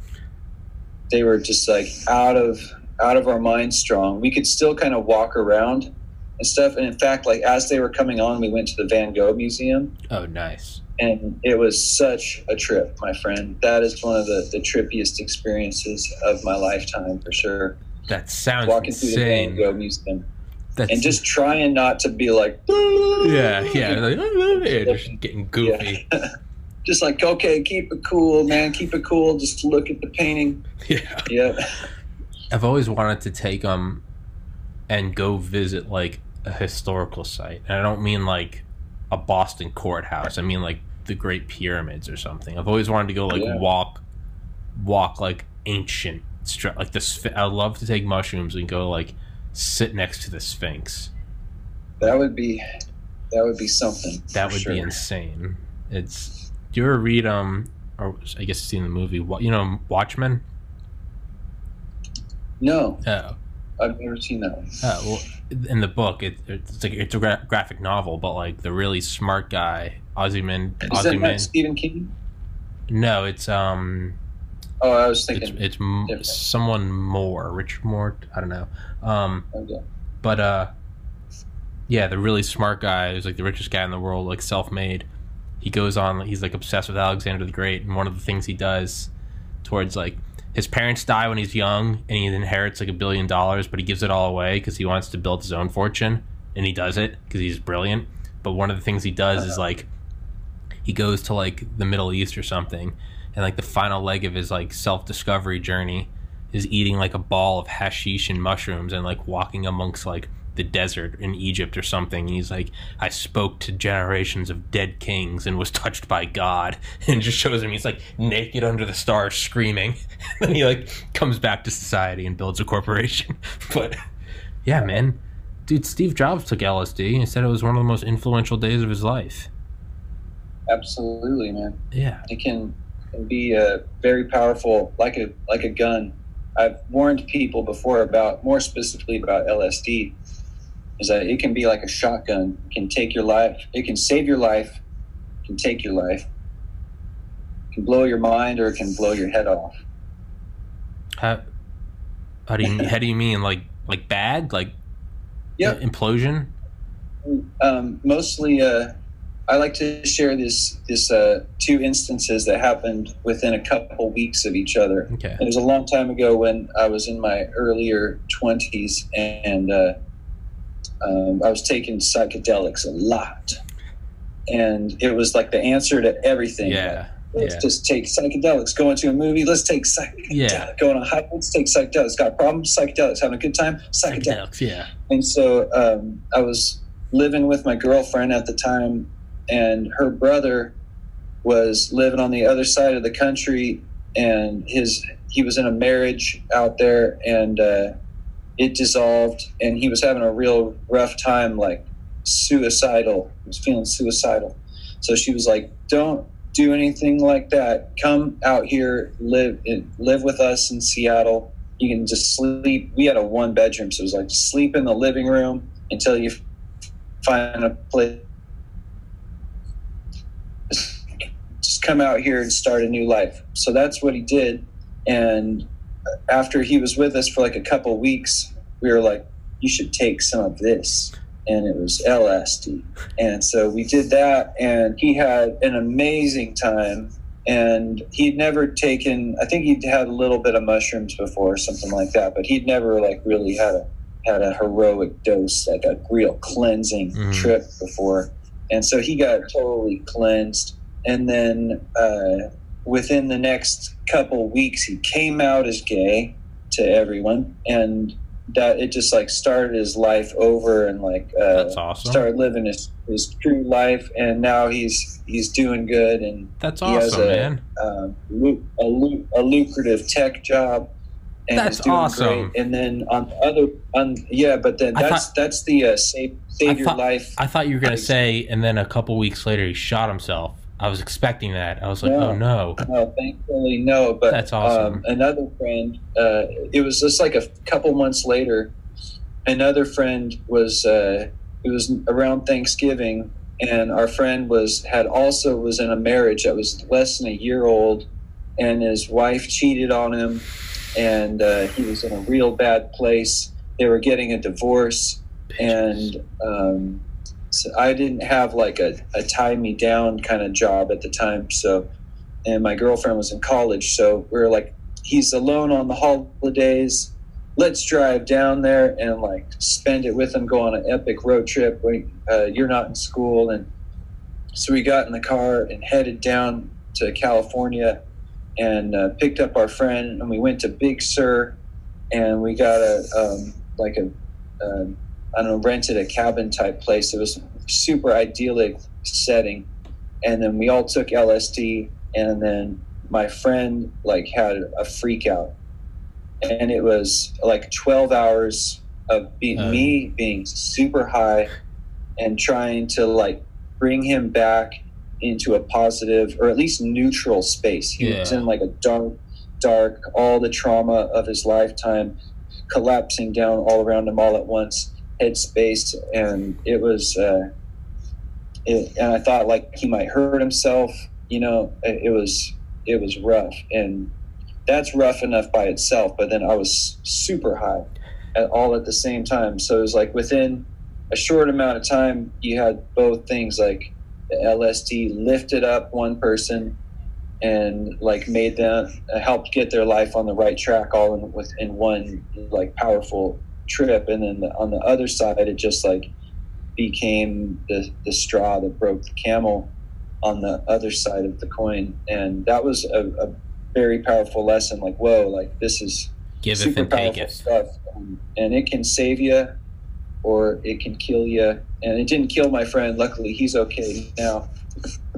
they were just like out of out of our minds strong we could still kind of walk around and stuff. And in fact, like as they were coming on, we went to the Van Gogh Museum, Oh, nice. and it was such a trip, my friend. That is one of the, the trippiest experiences of my lifetime for sure. That sounds Walking through the Van. Gogh Museum That's and just trying not to be like, yeah, yeah, like, yeah, just getting goofy. just like okay, keep it cool, man, keep it cool. Just look at the painting. Yeah. Yeah, I've always wanted to take um and go visit like a historical site. And I don't mean like a Boston courthouse. I mean like the Great Pyramids or something. I've always wanted to go like Yeah. walk walk like ancient str- like the Sph- I'd love to take mushrooms and go like sit next to the Sphinx. that would be that would be something. That would sure. be insane. It's do you ever read um or I guess you've seen the movie Wa- you know Watchmen? No, Oh. I've never seen that one. Uh, well, in the book, it, it's like it's a gra- graphic novel, but like the really smart guy, Ozyman. Is that not Stephen King? No, it's um, Oh, I was thinking. it's m- someone more, Richard Moore. I don't know. Um, okay. but uh, yeah, the really smart guy who's like the richest guy in the world, like self-made. He goes on. He's like obsessed with Alexander the Great, and one of the things he does towards like his parents die when he's young, and he inherits like a billion dollars, but he gives it all away because he wants to build his own fortune, and he does it because he's brilliant. But one of the things he does is like he goes to like the Middle East or something, and like the final leg of his like self-discovery journey is eating like a ball of hashish and mushrooms and like walking amongst like the desert in Egypt or something. And he's like, I spoke to generations of dead kings and was touched by God. And just shows him he's like naked under the stars screaming. then he like comes back to society and builds a corporation. but yeah, man. Dude, Steve Jobs took LSD and said it was one of the most influential days of his life. Absolutely, man. Yeah. It can, can be uh, very powerful, like a like a gun. I've warned people before about, more specifically about LSD, is that it can be like a shotgun. It can take your life. It can save your life. It can take your life. It can blow your mind, or it can blow your head off. How, how do you how do you mean like like bad like Yep. implosion? um, mostly uh, I like to share this this uh, two instances that happened within a couple weeks of each other. Okay. It was a long time ago when I was in my earlier twenties and uh, um, I was taking psychedelics a lot, and it was like the answer to everything. Yeah. Let's Yeah. just take psychedelics. Going to a movie. Let's take psychedelics. Yeah. Going on a hike. Let's take psychedelics. Got problems? Psychedelics. Having a good time? Psychedelics. Psychedelics, yeah. And so um, I was living with my girlfriend at the time, and her brother was living on the other side of the country, and his he was in a marriage out there, and uh, it dissolved, and he was having a real rough time, like suicidal. He was feeling suicidal. So she was like, "Don't do anything like that. Come out here, live live with us in Seattle." you can just sleep. We had a one bedroom, so it was like sleep in the living room until you find a place. Just come out here and start a new life. So that's what he did. And after he was with us for like a couple weeks, we were like, you should take some of this. And it was LSD. And so we did that, and he had an amazing time and he'd never taken i think he'd had a little bit of mushrooms before or something like that but he'd never like really had a had a heroic dose like a real cleansing Mhm. trip before and so he got totally cleansed and then uh, within the next couple weeks he came out as gay to everyone and that it just like started his life over and like uh, That's awesome. started living his, his true life and now he's he's doing good and That's awesome, a- man. um, a, lu- a lucrative tech job and That's doing awesome. great. and then on the other on yeah but then that's that's the uh, save save I your thought- life I thought you were gonna say, and then a couple weeks later he shot himself. I was expecting that. I was like, No. oh no. no thankfully no but That's awesome. um, another friend uh, it was just like a couple months later another friend was uh, it was around thanksgiving and our friend was had also was in a marriage that was less than a year old and his wife cheated on him and uh, he was in a real bad place they were getting a divorce and um, I didn't have like a, a tie me down kind of job at the time. So, and my girlfriend was in college, so we were like, he's alone on the holidays. Let's drive down there and like spend it with him. Go on an epic road trip. When uh, you're not in school, and so we got in the car and headed down to California and uh, picked up our friend, and we went to Big Sur, and we got a um, like a um, I don't know, rented a cabin type place. It was super idyllic setting. And then we all took LSD and then my friend like had a freak out. And it was like 12 hours of be- Oh. me being super high and trying to like bring him back into a positive or at least neutral space. He was in like a dark, dark, all the trauma of his lifetime collapsing down all around him all at once, headspace, and it was. Uh, it, and I thought like he might hurt himself. You know, it, it was it was rough, and that's rough enough by itself. But then I was super high, at all at the same time. So it was like within a short amount of time, you had both things like the LSD lifted up one person and like made them uh, helped get their life on the right track all in within one like powerful trip and then the, on the other side it just like became the, the straw that broke the camel on the other side of the coin. And that was a, a very powerful lesson like whoa like this is Giveth super and powerful stuff. Um, and it can save you or it can kill you and it didn't kill my friend. Luckily he's okay now.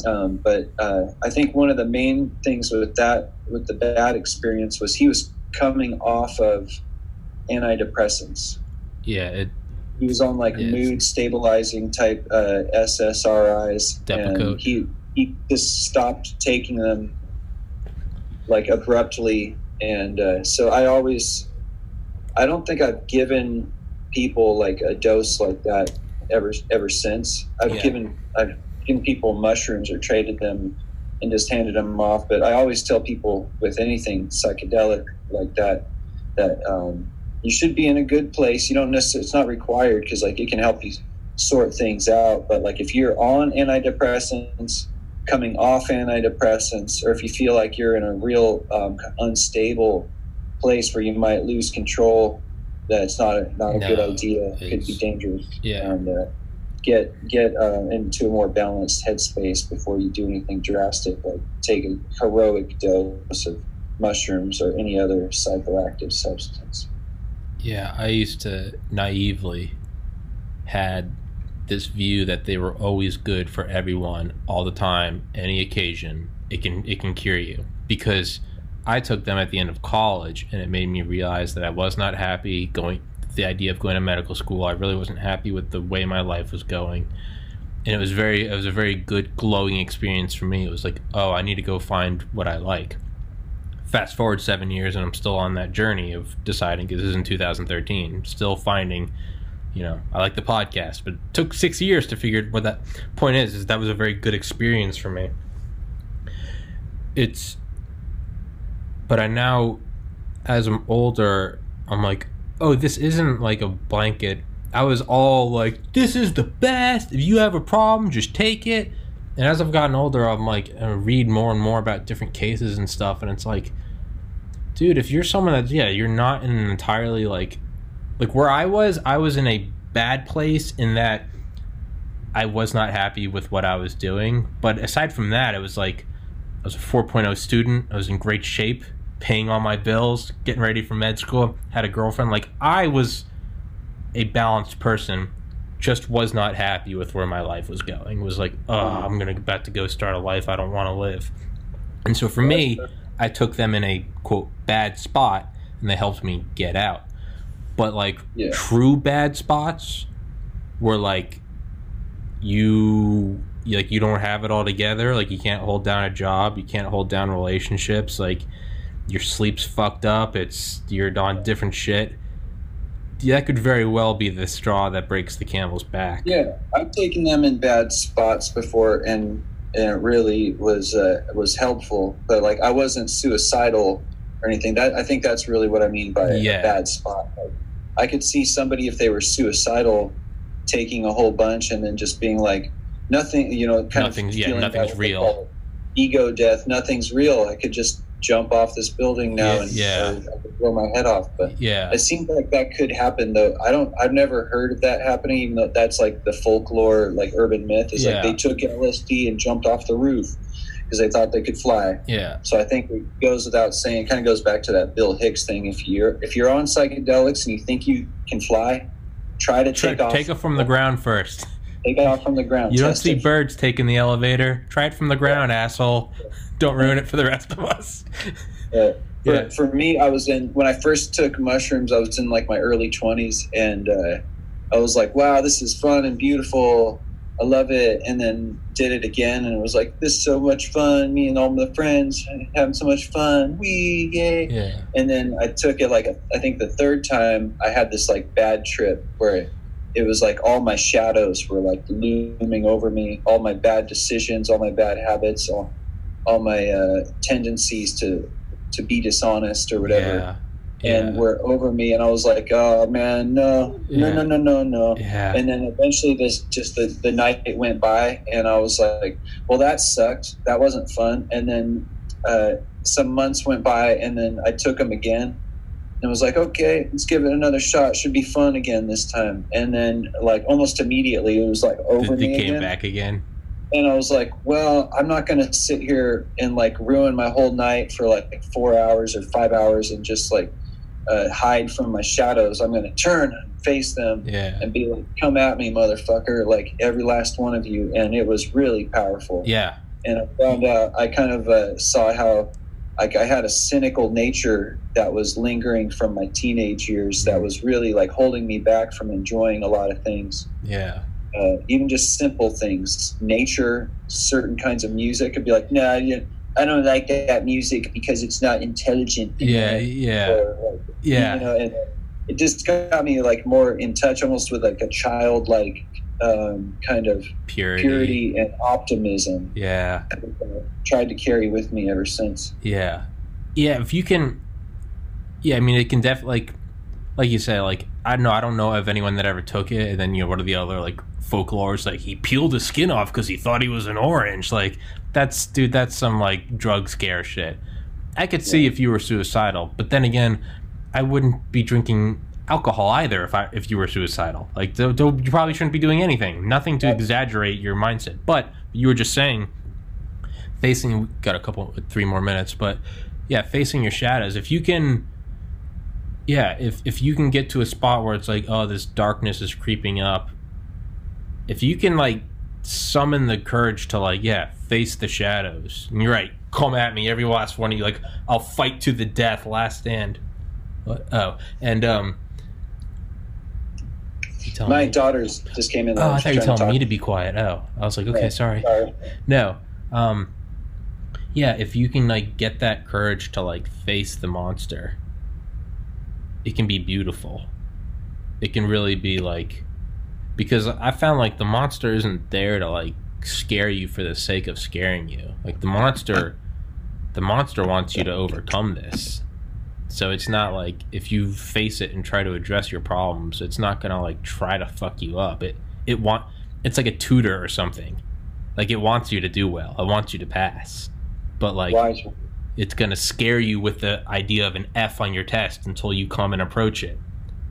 Um, but uh, i think one of the main things with that with the bad experience was he was coming off of antidepressants. Yeah, it, he was on like mood stabilizing type uh, SSRIs, and he he just stopped taking them like abruptly, and uh, so I always, I don't think I've given people like a dose like that ever ever since. I've Yeah. given I've given people mushrooms or traded them and just handed them off, but I always tell people with anything psychedelic like that that um, you should be in a good place. You don't necessarily, it's not required because like it can help you sort things out. But like if you're on antidepressants, coming off antidepressants, or if you feel like you're in a real um, unstable place where you might lose control, that's not a, not a good idea. It could be dangerous. yeah, And uh, get get uh, into a more balanced headspace before you do anything drastic, like take a heroic dose of mushrooms or any other psychoactive substance. Yeah. I used to naively had this view that they were always good for everyone all the time, any occasion. It can it can cure you because I took them at the end of college, and it made me realize that I was not happy going. The idea of going to medical school, I really wasn't happy with the way my life was going, and it was very, it was a very good glowing experience for me. It was like, oh, I need to go find what I like. Fast forward seven years, and I'm still on that journey of deciding. Because this is in 2013, still finding you know, I like the podcast, but it took six years to figure what that point is. Is that was a very good experience for me. It's, but I now, as I'm older, I'm like, oh, this isn't like a blanket. I was all like, this is the best. If you have a problem, just take it. And as I've gotten older, I'm like, I read more and more about different cases and stuff, and it's like, dude, if you're someone that, yeah, you're not in an entirely like like where I was, I was in a bad place in that I was not happy with what I was doing. But aside from that, it was like I was a 4.0 student. I was in great shape, paying all my bills, getting ready for med school, had a girlfriend. Like I was a balanced person, just was not happy with where my life was going. Was like, oh, I'm gonna about to go start a life I don't want to live. And so for me, I took them in a quote bad spot, and they helped me get out. But like Yeah. true bad spots were like you like you don't have it all together like you can't hold down a job you can't hold down relationships like your sleep's fucked up it's you're on different shit that could very well be the straw that breaks the camel's back Yeah, I've taken them in bad spots before, and and it really was uh, was helpful. But like, I wasn't suicidal or anything. That I think that's really what I mean by Yeah. a bad spot. Like, I could see somebody if they were suicidal, taking a whole bunch and then just being like, nothing. You know, kind Nothing's- of yeah, nothing's real. Ego death. Nothing's real. I could just jump off this building now Yeah, and yeah. I could blow my head off. But yeah it seems like that could happen though. I don't. I've never heard of that happening. Even though that's like the folklore, like urban myth is Yeah. like they took LSD and jumped off the roof because they thought they could fly. yeah So I think it goes without saying. It kind of goes back to that Bill Hicks thing. If you're if you're on psychedelics and you think you can fly, try to Try- take off. take it from the ground first Take it off from the ground. you don't see it. birds taking the elevator try it from the ground asshole don't ruin it for the rest of us Yeah. For, Yeah. for me, I was in when I first took mushrooms. I was in like my early twenties, and uh, I was like, "Wow, this is fun and beautiful." I love it. And then did it again, and it was like, this is so much fun. Me and all my friends having so much fun. We yay! Yeah. And then I took it like I think the third time I had this like bad trip where it was like all my shadows were like looming over me, all my bad decisions, all my bad habits, all all my uh, tendencies to to be dishonest or whatever. Yeah. And Yeah. were over me, and I was like, "Oh man, no, Yeah. no, no, no, no, no!" Yeah. And then eventually, this just the, the night it went by, and I was like, "Well, that sucked. That wasn't fun." And then uh, some months went by, and then I took them again, and was like, "Okay, let's give it another shot. Should be fun again this time." And then, like almost immediately, it was like over they me came again, back again. And I was like, "Well, I'm not going to sit here and like ruin my whole night for like four hours or five hours and just like uh, hide from my shadows. I'm going to turn and face them." Yeah. and be like, "Come at me, motherfucker!" Like every last one of you, and it was really powerful. Yeah. And I found out, I kind of uh, saw how, like, I had a cynical nature that was lingering from my teenage years, that was really like holding me back from enjoying a lot of things, Yeah. Uh, even just simple things, nature, certain kinds of music. I'd be like, "No, nah, I don't like that music because it's not intelligent." Yeah. Yeah. Or, like, Yeah. you know, and it just got me like more in touch, almost with like a childlike um, kind of Purity. purity and optimism. Yeah. that tried to carry with me ever since. Yeah. Yeah, if you can Yeah, I mean it can definitely like like you say, like I don't know, I don't know of anyone that ever took it and then you know what are the other like folklores like he peeled his skin off because he thought he was an orange. Like that's dude, that's some like drug scare shit. I could see if you were suicidal, but then again, I wouldn't be drinking alcohol either if I if you were suicidal. Like th- th- you probably shouldn't be doing anything. Nothing to exaggerate your mindset. But you were just saying facing we got a couple three more minutes but yeah facing your shadows if you can yeah if if you can get to a spot where it's like oh this darkness is creeping up if you can like summon the courage to like yeah face the shadows and you're right come at me every last one of you like i'll fight to the death last stand what? oh and um My me? daughters just came in. oh i thought you were telling to me to be quiet oh i was like okay Yeah, sorry Sorry. no. Um yeah, if you can like get that courage to like face the monster, it can be beautiful. It can really be like because I found like the monster isn't there to like scare you for the sake of scaring you. Like the monster the monster wants you to overcome this. So it's not like if you face it and try to address your problems, it's not going to like try to fuck you up. It it want it's like a tutor or something. Like it wants you to do well. It wants you to pass. But like Wise. it's going to scare you with the idea of an F on your test until you come and approach it.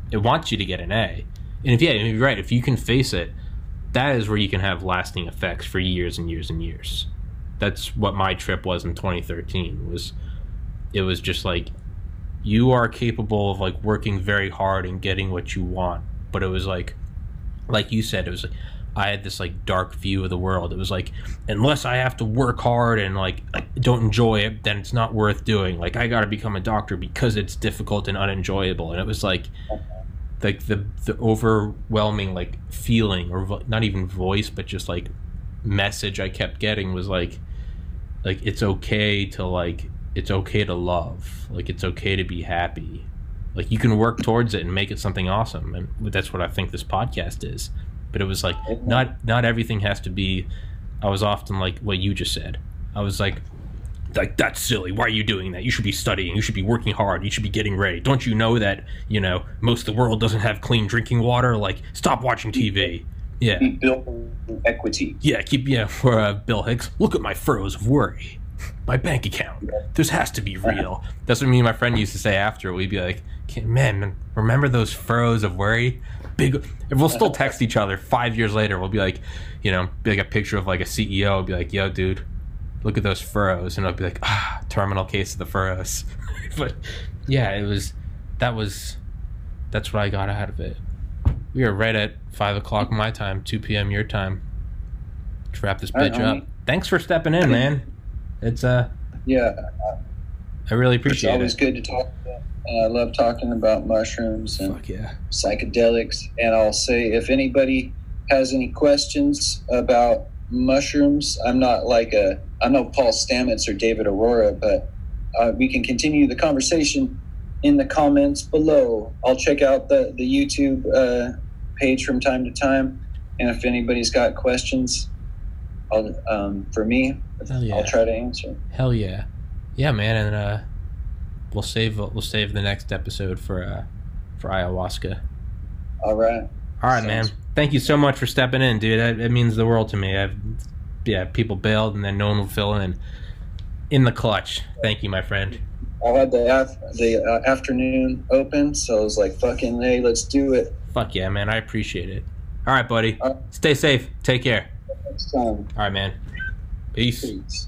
It wants you to get an A. And if yeah, you're right, if you can face it, that is where you can have lasting effects for years and years and years. That's what my trip was in 2013 was it was just like you are capable of like working very hard and getting what you want, but it was like like you said it was like. I had this like dark view of the world. It was like unless I have to work hard and like don't enjoy it, then it's not worth doing. Like I got to become a doctor because it's difficult and unenjoyable. And it was like like the the overwhelming like feeling or vo- not even voice but just like message I kept getting was like like it's okay to like it's okay to love. Like it's okay to be happy. Like you can work towards it and make it something awesome. And that's what I think this podcast is. But it was like not not everything has to be I was often like what you just said. I was like like that's silly. Why are you doing that? You should be studying. You should be working hard. You should be getting ready. Don't you know that, you know, most of the world doesn't have clean drinking water? Like stop watching TV. Yeah. Be building equity. Yeah, keep yeah for uh, Bill Hicks. Look at my furrows of worry. My bank account. This has to be real. That's what me and my friend used to say after. We'd be like, "Man, man, remember those furrows of worry?" Big. We'll still text each other five years later. We'll be like, you know, be like a picture of like a CEO. Be like, "Yo, dude, look at those furrows," and I'll be like, "Ah, terminal case of the furrows." but yeah, it was. That was. That's what I got out of it. We are right at five o'clock my time, two p.m. your time. Let's wrap this right, bitch up. Thanks for stepping in, man. It's uh, Yeah, I really it's appreciate always it. Was good to talk. About. And I love talking about mushrooms and Fuck yeah. psychedelics. And I'll say, if anybody has any questions about mushrooms, I'm not like a I'm no Paul Stamets or David Arora, but uh, we can continue the conversation in the comments below. I'll check out the the YouTube uh, page from time to time, and if anybody's got questions, I'll um, for me, Hell yeah. I'll try to answer. Hell yeah, yeah, man, and uh, we'll save we'll save the next episode for uh for ayahuasca. All right. All right, man. Thank you so much for stepping in, dude. That, it means the world to me. I've yeah, people bailed and then no one will fill in. In the clutch. Thank you, my friend. I had the af- the uh, afternoon open, so I was like, "Fucking hey, let's do it." Fuck yeah, man. I appreciate it. All right, buddy. All right. Stay safe. Take care. Next time, All right, man. Peace. peace.